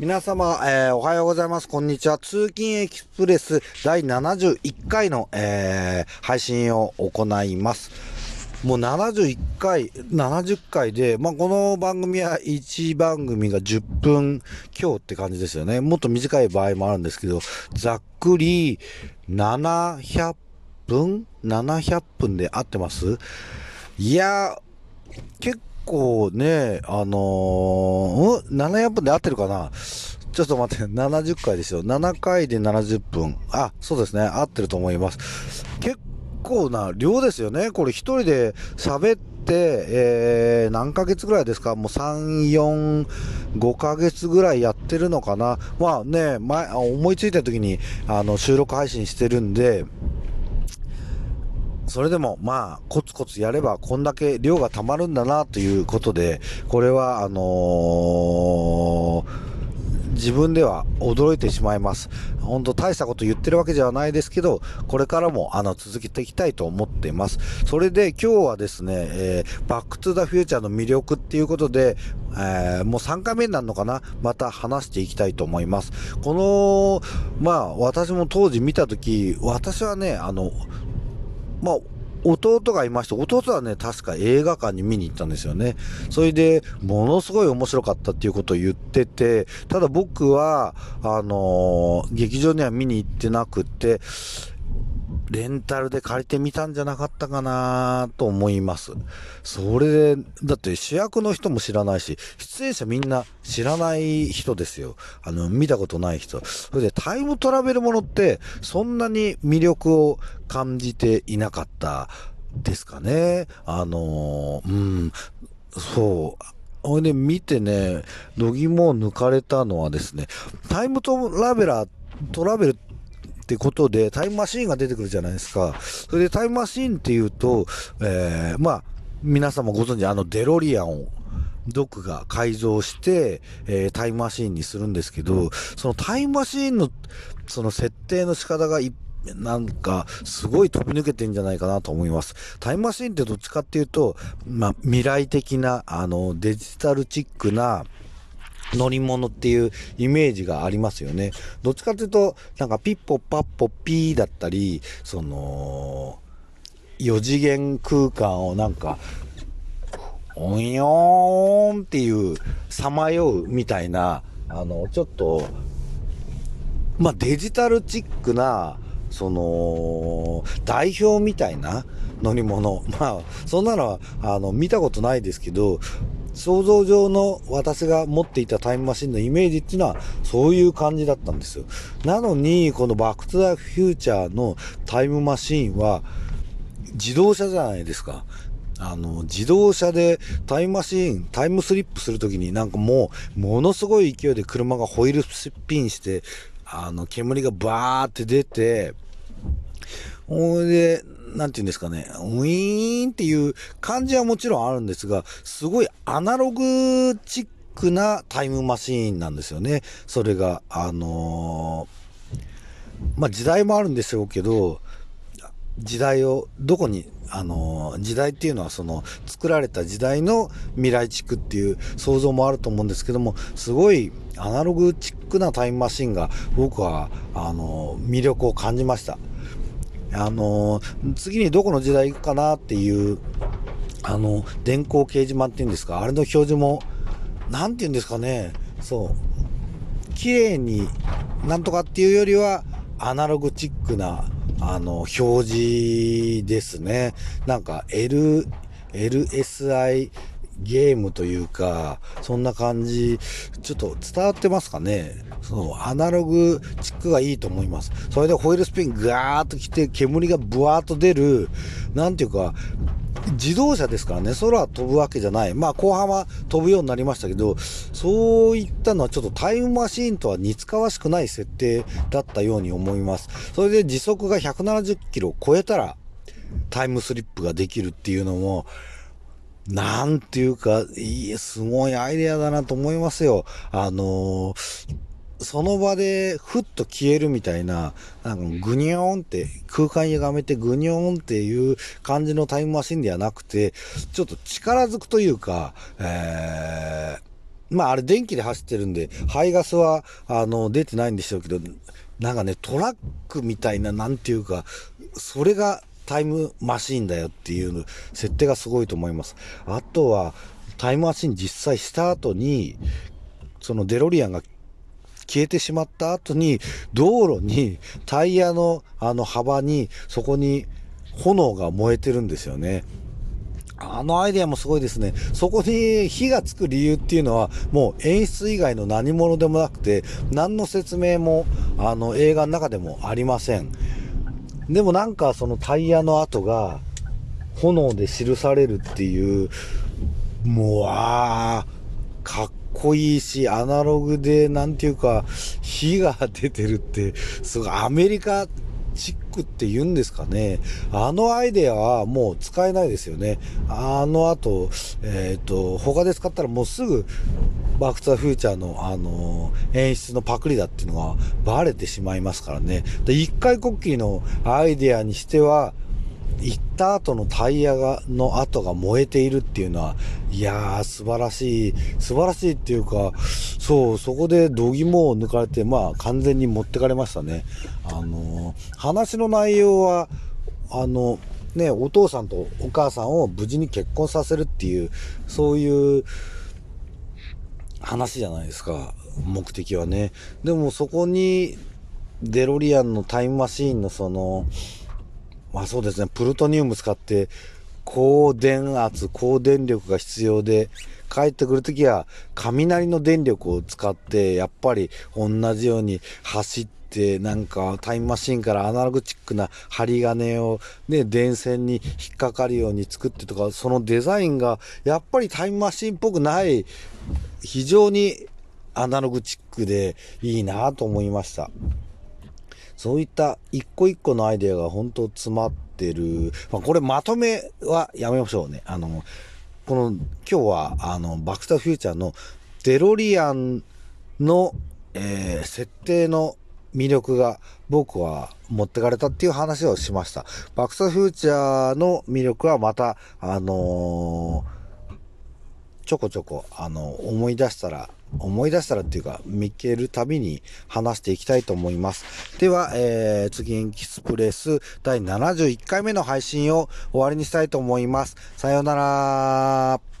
皆様、えー、おはようございます。こんにちは。通勤エキスプレス第71回の、えー、配信を行います。もう71回、70回で、まあ、この番組は1番組が10分強って感じですよね。もっと短い場合もあるんですけど、ざっくり700分 ?700 分で合ってます？いや、結構構ね、あのー、ん ?700 分で合ってるかな？ちょっと待って、70回ですよ。7回で70分。あ、そうですね。合ってると思います。結構な量ですよね。これ一人で喋って、えー、何ヶ月ぐらいですか？もう3、4、5ヶ月ぐらいやってるのかな？まあね、前、思いついた時に、あの、収録配信してるんで、それでもまあコツコツやればこんだけ量が溜まるんだなということでこれはあのー、自分では驚いてしまいます。本当大したこと言ってるわけではないですけど、これからもあの続けていきたいと思っています。それで今日はですね、えー、バックトゥザフューチャーの魅力っていうことで、えー、もう3回目になるのかな？また話していきたいと思います。この、まあ私も当時見たとき、私はね、あの、まあ、弟がいまして、弟はね、確か映画館に見に行ったんですよね。それで、ものすごい面白かったっていうことを言ってて、ただ僕は、あのー、劇場には見に行ってなくって、レンタルで借りてみたんじゃなかったかなと思います。それで、だって主役の人も知らないし、出演者みんな知らない人ですよ。あの、見たことない人。それでタイムトラベルものって、そんなに魅力を感じていなかったですかね。あのうん、そう。ほいで見てね、度肝を抜かれたのはですね、タイムトラベラー、トラベルってことで、タイムマシーンが出てくるじゃないですか。それでタイムマシーンっていうと、えー、まあ、皆さんもご存知、あのデロリアンを、ドックが改造して、えー、タイムマシーンにするんですけど、そのタイムマシーンの、その設定の仕方がなんか、すごい飛び抜けてんじゃないかなと思います。タイムマシーンってどっちかっていうと、まあ、未来的な、あの、デジタルチックな、乗り物っていうイメージがありますよね。どっちかっていうと、なんかピッポッパッポピーだったり、その、4次元空間をなんか、おんよーんっていう、さまようみたいな、あの、ちょっと、まあ、デジタルチックな、その、代表みたいな乗り物。まあ、そんなのは、あの、見たことないですけど、想像上の私が持っていたタイムマシンのイメージっていうのはそういう感じだったんですよ。なのに、このバックトゥザフューチャーのタイムマシンは自動車じゃないですか。あの、自動車でタイムマシーン、タイムスリップするときになんかもう、ものすごい勢いで車がホイールスピンして、あの、煙がバーって出て、ほいで、なんて言うんですかね、ウィーンっていう感じはもちろんあるんですが、すごいアナログチックなタイムマシーンなんですよね。それが、あのー、まあ、時代もあるんでしょうけど、時代をどこにあの時代っていうのはその作られた時代の未来地区っていう想像もあると思うんですけどもすごいアナログチックなタイムマシンが僕はあの魅力を感じました。あの次にどこの時代行くかなっていう、あの、電光掲示板っていうんですか、あれの表示も、なんて言うんですかね、そう、綺麗になんとかっていうよりは、アナログチックな、あの、表示ですね。なんか、L、LSI ゲームというか、そんな感じ、ちょっと伝わってますかねそのアナログチックがいいと思います。それでホイールスピンガーッと来て煙がブワーッと出る、なんていうか、自動車ですからね、空飛ぶわけじゃない。まあ後半は飛ぶようになりましたけど、そういったのはちょっとタイムマシーンとは似つかわしくない設定だったように思います。それで時速が170キロを超えたらタイムスリップができるっていうのも、なんていうか、いい、すごいアイデアだなと思いますよ。あのー、その場でふっと消えるみたいな、なんかグニョーンって空間歪めてグニョーンっていう感じのタイムマシンではなくて、ちょっと力づくというか、えー、まああれ電気で走ってるんで、排ガスは、あの、出てないんでしょうけど、なんかね、トラックみたいな、なんていうか、それがタイムマシーンだよっていう設定がすごいと思います。あとは、タイムマシーン実際した後に、そのデロリアンが消えてしまった後に、道路に、タイヤのあの幅に、そこに炎が燃えてるんですよね。あのアイデアもすごいですね。そこに火がつく理由っていうのは、もう演出以外の何者でもなくて、何の説明も、あの、映画の中でもありません。でもなんかそのタイヤの跡が、炎で記されるっていう、もう、ああ、かっこいいし、アナログで、なんていうか、火が出てるって、すごい、アメリカチックって言うんですかね。あのアイデアはもう使えないですよね。あの後、えっ、ー、と、他で使ったらもうすぐ、バック・ザ・フューチャーの、あのー、演出のパクリだっていうのがバレてしまいますからね。で、一回コッキーのアイデアにしては、行った後のタイヤが、の跡が燃えているっていうのは、いやー、素晴らしい、素晴らしいっていうか、そう、そこで度肝を抜かれて、まあ、完全に持ってかれましたね。あのー、話の内容は、あの、ね、お父さんとお母さんを無事に結婚させるっていう、そういう話じゃないですか、目的はね。でもそこに、デロリアンのタイムマシーンのその、まあそうですね、プルトニウム使って高電圧、高電力が必要で、帰ってくる時は雷の電力を使って、やっぱり同じように走って、なんかタイムマシンからアナログチックな針金をね、電線に引っかかるように作ってとか、そのデザインがやっぱりタイムマシンっぽくない、非常にアナログチックでいいなと思いました。そういった一個一個のアイデアが本当詰まってる。まあ、これまとめはやめましょうね。あの、この、今日は、あの、バックタフューチャーのデロリアンの、えー、設定の魅力が僕は持ってかれたっていう話をしました。バクタフューチャーの魅力はまた、あのーちょこちょこ、あの、思い出したら、思い出したらっていうか、見けるたびに話していきたいと思います。では、えー、次エキスプレス第71回目の配信を終わりにしたいと思います。さようなら。